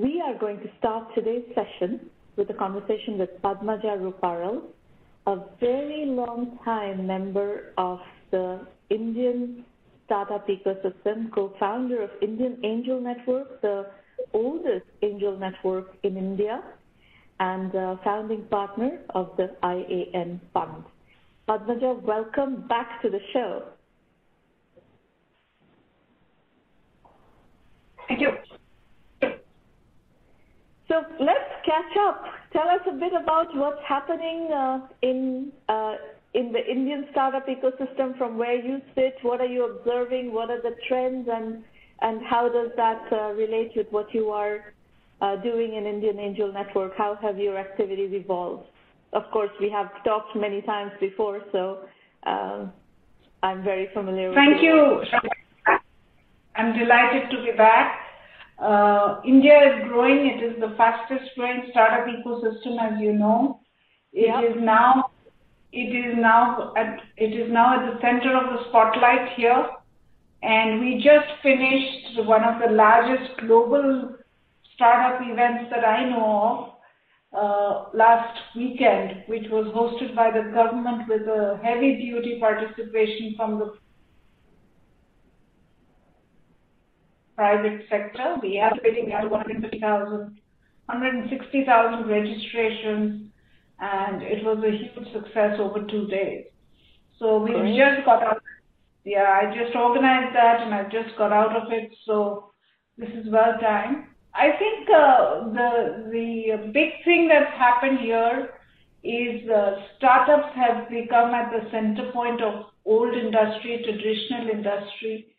We are going to start today's session with a conversation with Padmaja Ruparel, a very long time member of the Indian startup ecosystem, co-founder of Indian Angel Network, the oldest angel network in India, and founding partner of the IAN Fund. Padmaja, welcome back to the show. Thank you. So let's catch up. Tell us a bit about what's happening uh, in uh, in the Indian startup ecosystem from where you sit. What are you observing? What are the trends, and and how does that uh, relate with what you are uh, doing in Indian Angel Network? How have your activities evolved? Of course, we have talked many times before, so um, I'm very familiar Thank you. I'm delighted to be back. Uh, India is growing. It is the fastest growing startup ecosystem, as you know. It is now it is now at it is now at the center of the spotlight here, and we just finished one of the largest global startup events that I know of uh, last weekend, which was hosted by the government with a heavy duty participation from the private sector. We have we had 150,000, 160,000 registrations, and it was a huge success over two days. So we just got out. Yeah, I just organized that, and I just got out of it. So this is well timed. I think uh, the the big thing that's happened here is uh, startups have become at the center point of old industry, traditional industry.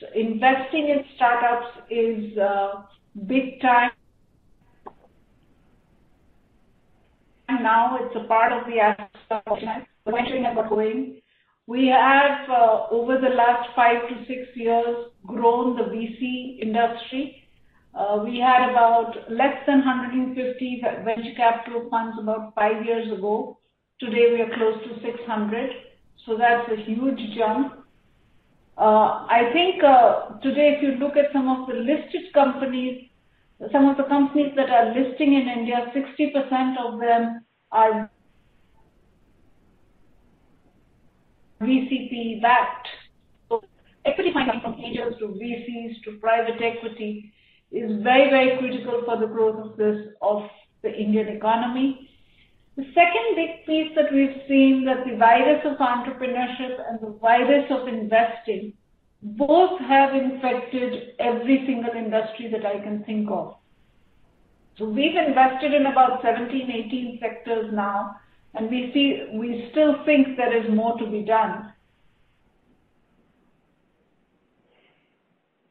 So investing in startups is uh, big time. And now it's a part of the asset has going. We have, uh, over the last five to six years, grown the VC industry uh, we had about less than 150 venture capital funds about five years ago. Today, we are close to 600, so that's a huge jump. Uh, I think uh, today, if you look at some of the listed companies, some of the companies that are listing in India, 60% of them are VCP-backed. So equity financing from angels to VCs to private equity is very, very critical for the growth of this of the Indian economy. The second big piece that we've seen that the virus of entrepreneurship and the virus of investing both have infected every single industry that I can think of. So we've invested in about 17, 18 sectors now, and we see we still think there is more to be done.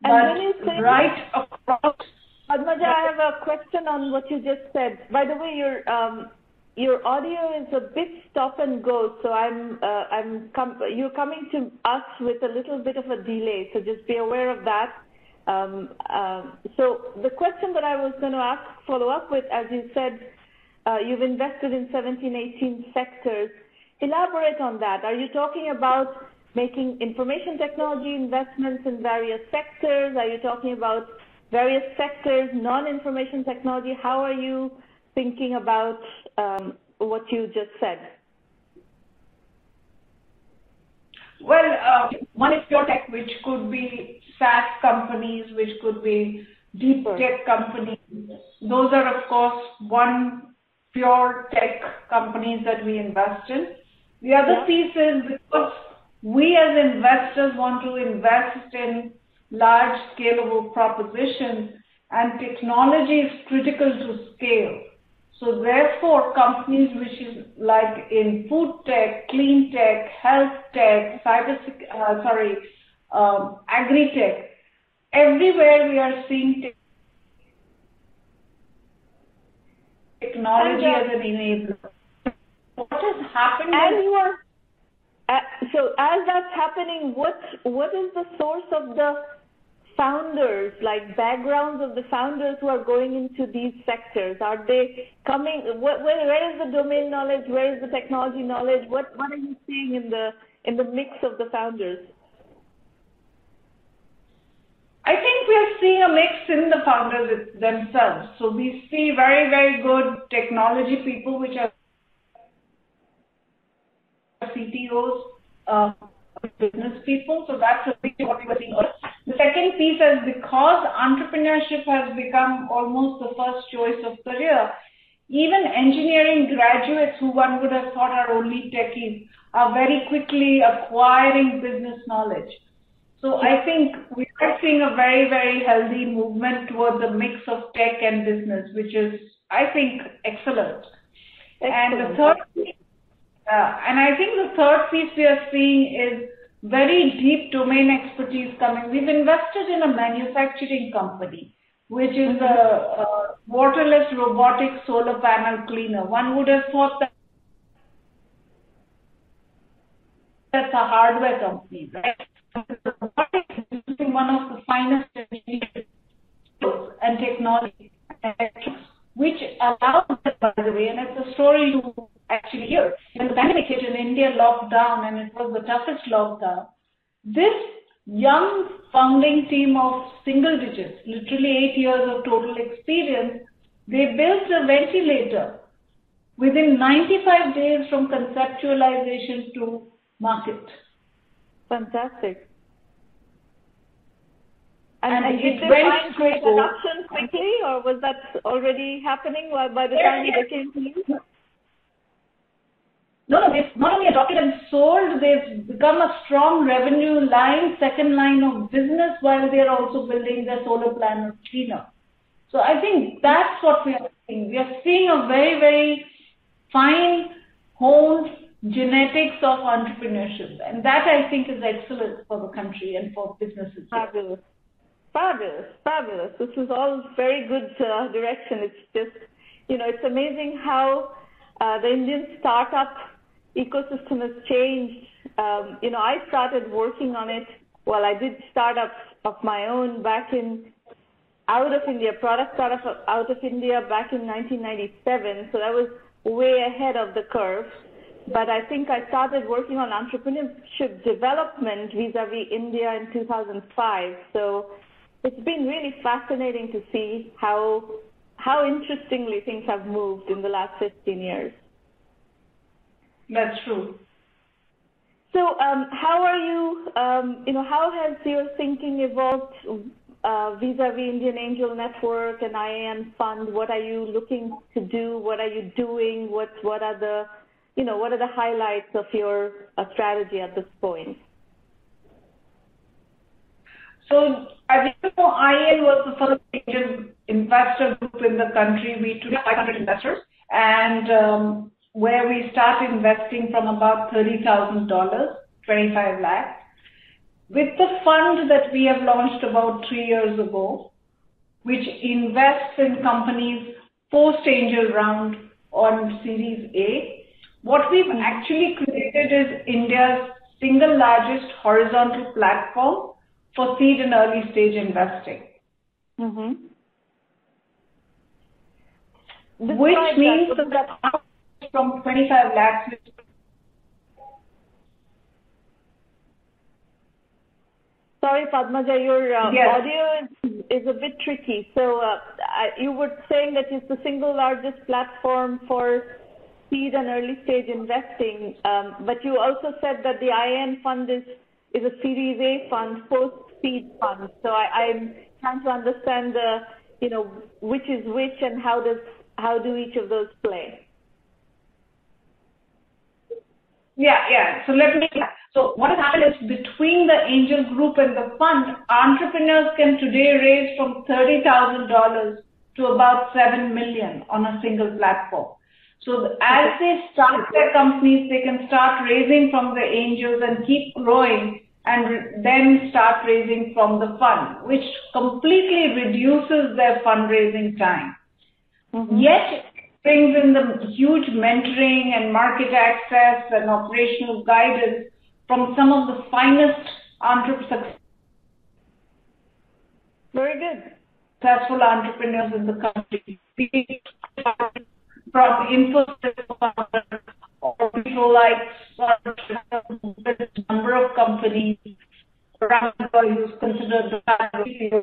And but when you say right across. Padmaja, I have a question on what you just said. By the way, your um, your audio is a bit stop and go, so I'm uh, I'm com- you're coming to us with a little bit of a delay, so just be aware of that. Um, uh, so the question that I was going to ask, follow up with, as you said, uh, you've invested in 17, 18 sectors. Elaborate on that. Are you talking about making information technology investments in various sectors? Are you talking about various sectors, non-information technology? How are you thinking about um, what you just said? Well, uh, one is pure tech, which could be SaaS companies, which could be deep tech companies. Those are, of course, one pure tech companies that we invest in. The other yeah. piece is because we as investors want to invest in large scalable propositions and technology is critical to scale. So therefore, companies which is like in food tech, clean tech, health tech, cyber, uh, sorry, um, agri tech, everywhere we are seeing technology as an enabler. What has happened? And you are uh, so as that's happening, what what is the source of the founders, like backgrounds of the founders who are going into these sectors? Are they coming? Where, where is the domain knowledge? Where is the technology knowledge? What what are you seeing in the in the mix of the founders? I think we are seeing a mix in the founders themselves. So we see very, very good technology people, which are CTOs, uh, business people. So that's big what we were seeing. The second piece is because entrepreneurship has become almost the first choice of career, even engineering graduates who one would have thought are only techies are very quickly acquiring business knowledge. So I think we are seeing a very, very healthy movement towards a mix of tech and business, which is, I think, excellent. And the third, uh, and I think the third piece we are seeing is very deep domain expertise coming. We've invested in a manufacturing company, which is a, mm-hmm. a waterless robotic solar panel cleaner. One would have thought that that's a hardware company, right? one of the finest and technology, which allows by the way, and it's a story you actually hear. When the pandemic hit in India locked down, and it was the toughest lockdown, this young founding team of single digits, literally eight years of total experience, they built a ventilator within 95 days from conceptualization to market. Fantastic. And, and, and did they find great adoption quickly, or was that already happening by the time they came to you? No, no, they've not only adopted and sold, they've become a strong revenue line, second line of business, while they're also building their solar panel cleaner. So I think that's what we are seeing. We are seeing a very, very fine, honed genetics of entrepreneurship. And that I think is excellent for the country and for businesses. Fabulous. Fabulous. Fabulous. This is all very good uh, direction. It's just, you know, it's amazing how uh, the Indian startup ecosystem has changed. Um, you know, I started working on it while I did startups of my own back in out of India, product startup out of India back in 1997. So that was way ahead of the curve but I think I started working on entrepreneurship development vis-a-vis India in 2005. So it's been really fascinating to see how how interestingly things have moved in the last 15 years. That's true. So, um, how are you? Um, you know, how has your thinking evolved uh, vis-a-vis Indian Angel Network and IAN Fund? What are you looking to do? What are you doing? What What are the you know, what are the highlights of your uh, strategy at this point? So as you know, IAN was the first Asian investor group in the country. We took 500 investors, and um, where we start investing from about $30,000, 25 lakhs. With the fund that we have launched about three years ago, which invests in companies post-angel round on Series A, what we've actually created is India's single largest horizontal platform for seed and early stage investing. Mm-hmm. Which means that from 25 lakhs. Sorry, Padmaja, your uh, yes. audio is, is a bit tricky. So uh, you were saying that it's the single largest platform for seed and early stage investing. Um, but you also said that the IAN fund is, is a Series A fund, post-seed fund. So I, I'm trying to understand the, you know, which is which and how does how do each of those play? Yeah, yeah. So let me. So what has happened is between the angel group and the fund, entrepreneurs can today raise from thirty thousand dollars to about seven million on a single platform. So as they start their companies, they can start raising from the angels and keep growing and then start raising from the fund, which completely reduces their fundraising time. Mm-hmm. Yet brings in the huge mentoring and market access and operational guidance from some of the finest entrepreneurs. Very good. Successful entrepreneurs in the country from Infosys or like number of companies around the who's considered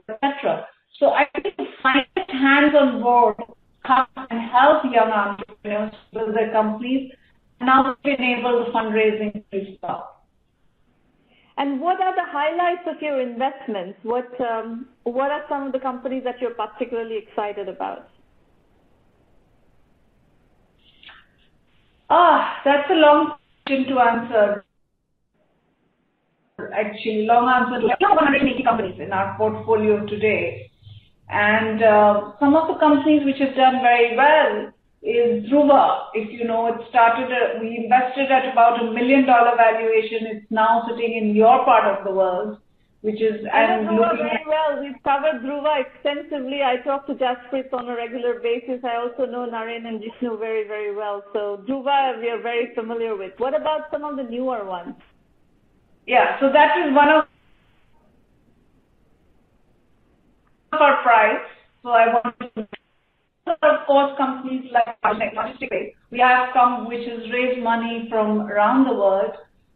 etc. So I think find hands on board come and help young entrepreneurs build their companies and now enable the fundraising to start. And what are the highlights of your investments? What um, what are some of the companies that you're particularly excited about? Ah, that's a long question to answer. Actually, long answer. We have 180 companies in our portfolio today, and uh, some of the companies which have done very well is Druva. If you know, it started, uh, we invested at about a $1 million valuation. It's now sitting in your part of the world, which is. Know Druva very well. We've covered Druva extensively. I talk to Jaspreet on a regular basis. I also know Naren and Jishnu very, very well. So Druva, we are very familiar with. What about some of the newer ones? Yeah. So that is one of our price. So I want to of course, companies like Logistic we have some which has raised money from around the world.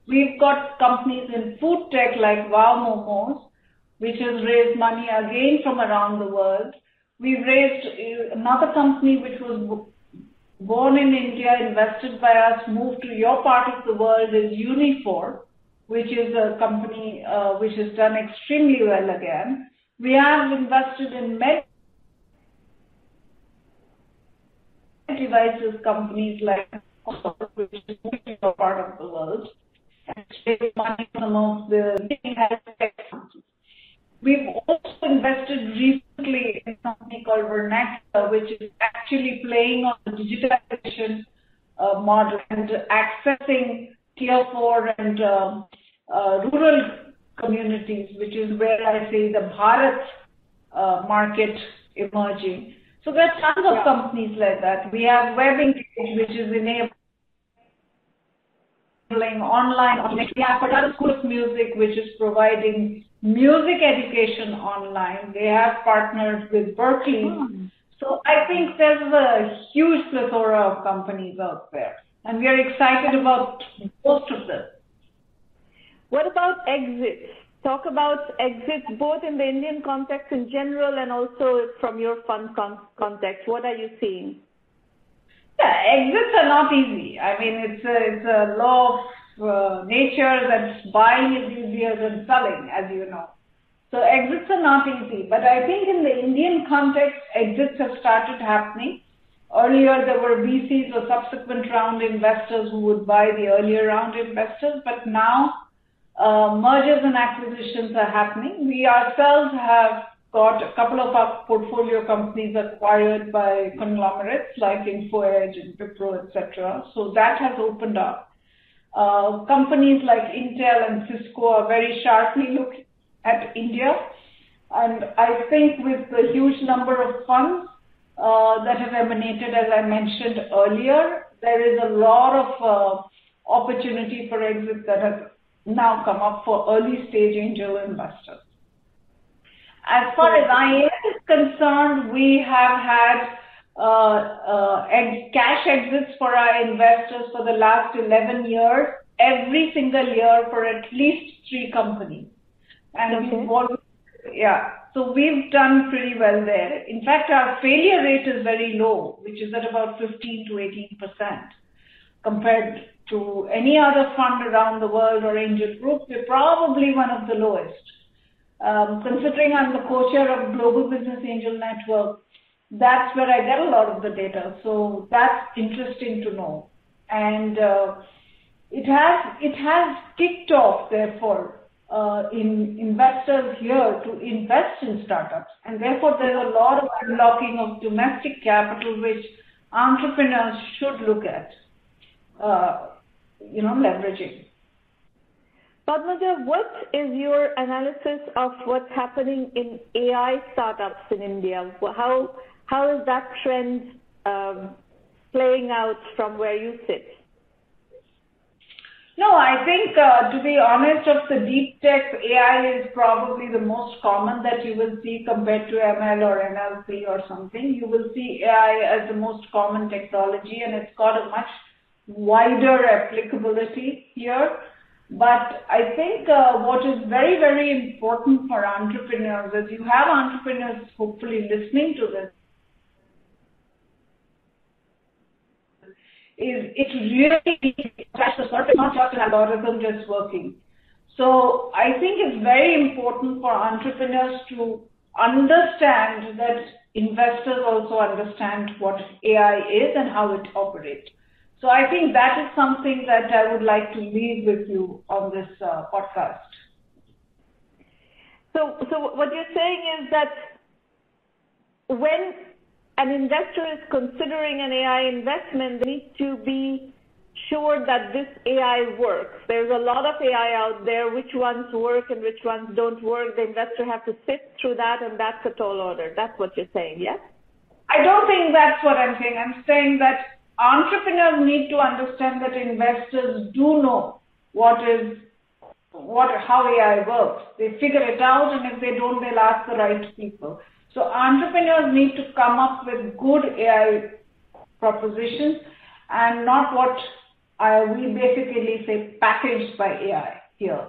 We've got companies in food tech like Wow Momos, which has raised money again from around the world. We've raised uh, another company which was born in India, invested by us, moved to your part of the world is Uniphore, which is a company uh, which has done extremely well again. We have invested in med devices companies like which is a part of the world and some of the We've also invested recently in a company called Vernacula, which is actually playing on the digitalization uh, model and accessing tier four and uh, uh, rural communities, which is where I see the Bharat uh, market emerging. So there are tons of companies like that. We have WebEngage, which is enabling online. We have Patala School of Music, which is providing music education online. They have partnered with Berklee. Hmm. So I think there's a huge plethora of companies out there, and we are excited about most of them. What about exits? talk about exits both in the Indian context in general and also from your fund con- context. What are you seeing? Yeah, exits are not easy. I mean, it's a, it's a law of uh, nature that buying is easier than selling, as you know. So exits are not easy. But I think in the Indian context, exits have started happening. Earlier, there were VCs or subsequent round investors who would buy the earlier round investors, but now mergers and acquisitions are happening. We ourselves have got a couple of our portfolio companies acquired by conglomerates like InfoEdge and Wipro, et cetera. So that has opened up. Uh, companies like Intel and Cisco are very sharply looking at India. And I think with the huge number of funds uh, that have emanated, as I mentioned earlier, there is a lot of uh, opportunity for exit that has now come up for early-stage angel investors. As far as IAS is concerned, we have had uh, uh, cash exits for our investors for the last 11 years, every single year for at least three companies. Always, yeah, so we've done pretty well there. In fact, our failure rate is very low, which is at about 15 to 18 percent compared to any other fund around the world or angel group, we're probably one of the lowest. Um, considering I'm the co-chair of Global Business Angel Network, that's where I get a lot of the data. So that's interesting to know. And uh, it has it has kicked off, therefore, uh, in investors here to invest in startups. And therefore, there's a lot of unlocking of domestic capital, which entrepreneurs should look at. Uh, you know, leveraging. Padmaja, what is your analysis of what's happening in AI startups in India? How how is that trend um, playing out from where you sit? No, I think, uh, to be honest, of the deep tech, AI is probably the most common that you will see compared to ML or NLP or something. You will see AI as the most common technology, and it's got a much wider applicability here. But I think uh, what is very, very important for entrepreneurs is you have entrepreneurs hopefully listening to this is it really scratch the surface, not just an algorithm just working. So I think it's very important for entrepreneurs to understand that investors also understand what AI is and how it operates. So I think that is something that I would like to leave with you on this uh, podcast. So, so what you're saying is that when an investor is considering an AI investment, they need to be sure that this AI works. There's a lot of AI out there. Which ones work and which ones don't work? The investor has to sit through that, and that's a tall order. That's what you're saying, yes? I don't think that's what I'm saying. I'm saying that entrepreneurs need to understand that investors do know what is what how AI works. They figure it out, and if they don't, they'll ask the right people. So entrepreneurs need to come up with good AI propositions and not what uh, we basically say packaged by AI here.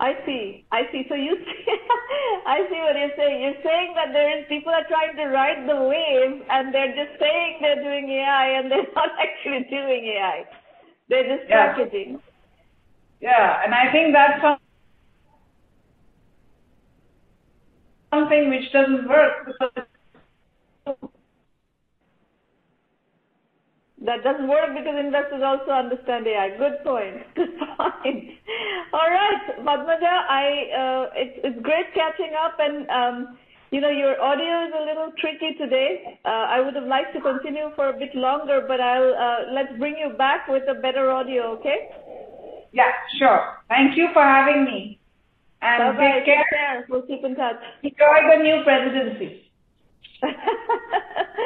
I see. I see. So you see, I see what you're saying. You're saying that there is people are trying to ride the wave and they're just saying they're doing AI and they're not actually doing AI. They're just yeah. packaging. Yeah, and I think that's something which doesn't work because that doesn't work because investors also understand AI. Good point. Good point. All right, Padmaja, I uh, it's it's great catching up, and um, you know your audio is a little tricky today. Uh, I would have liked to continue for a bit longer, but I'll uh, let's bring you back with a better audio. Okay? Yeah, sure. Thank you for having me. And Bye-bye. take care. Take care. We'll keep in touch. Enjoy the new presidency.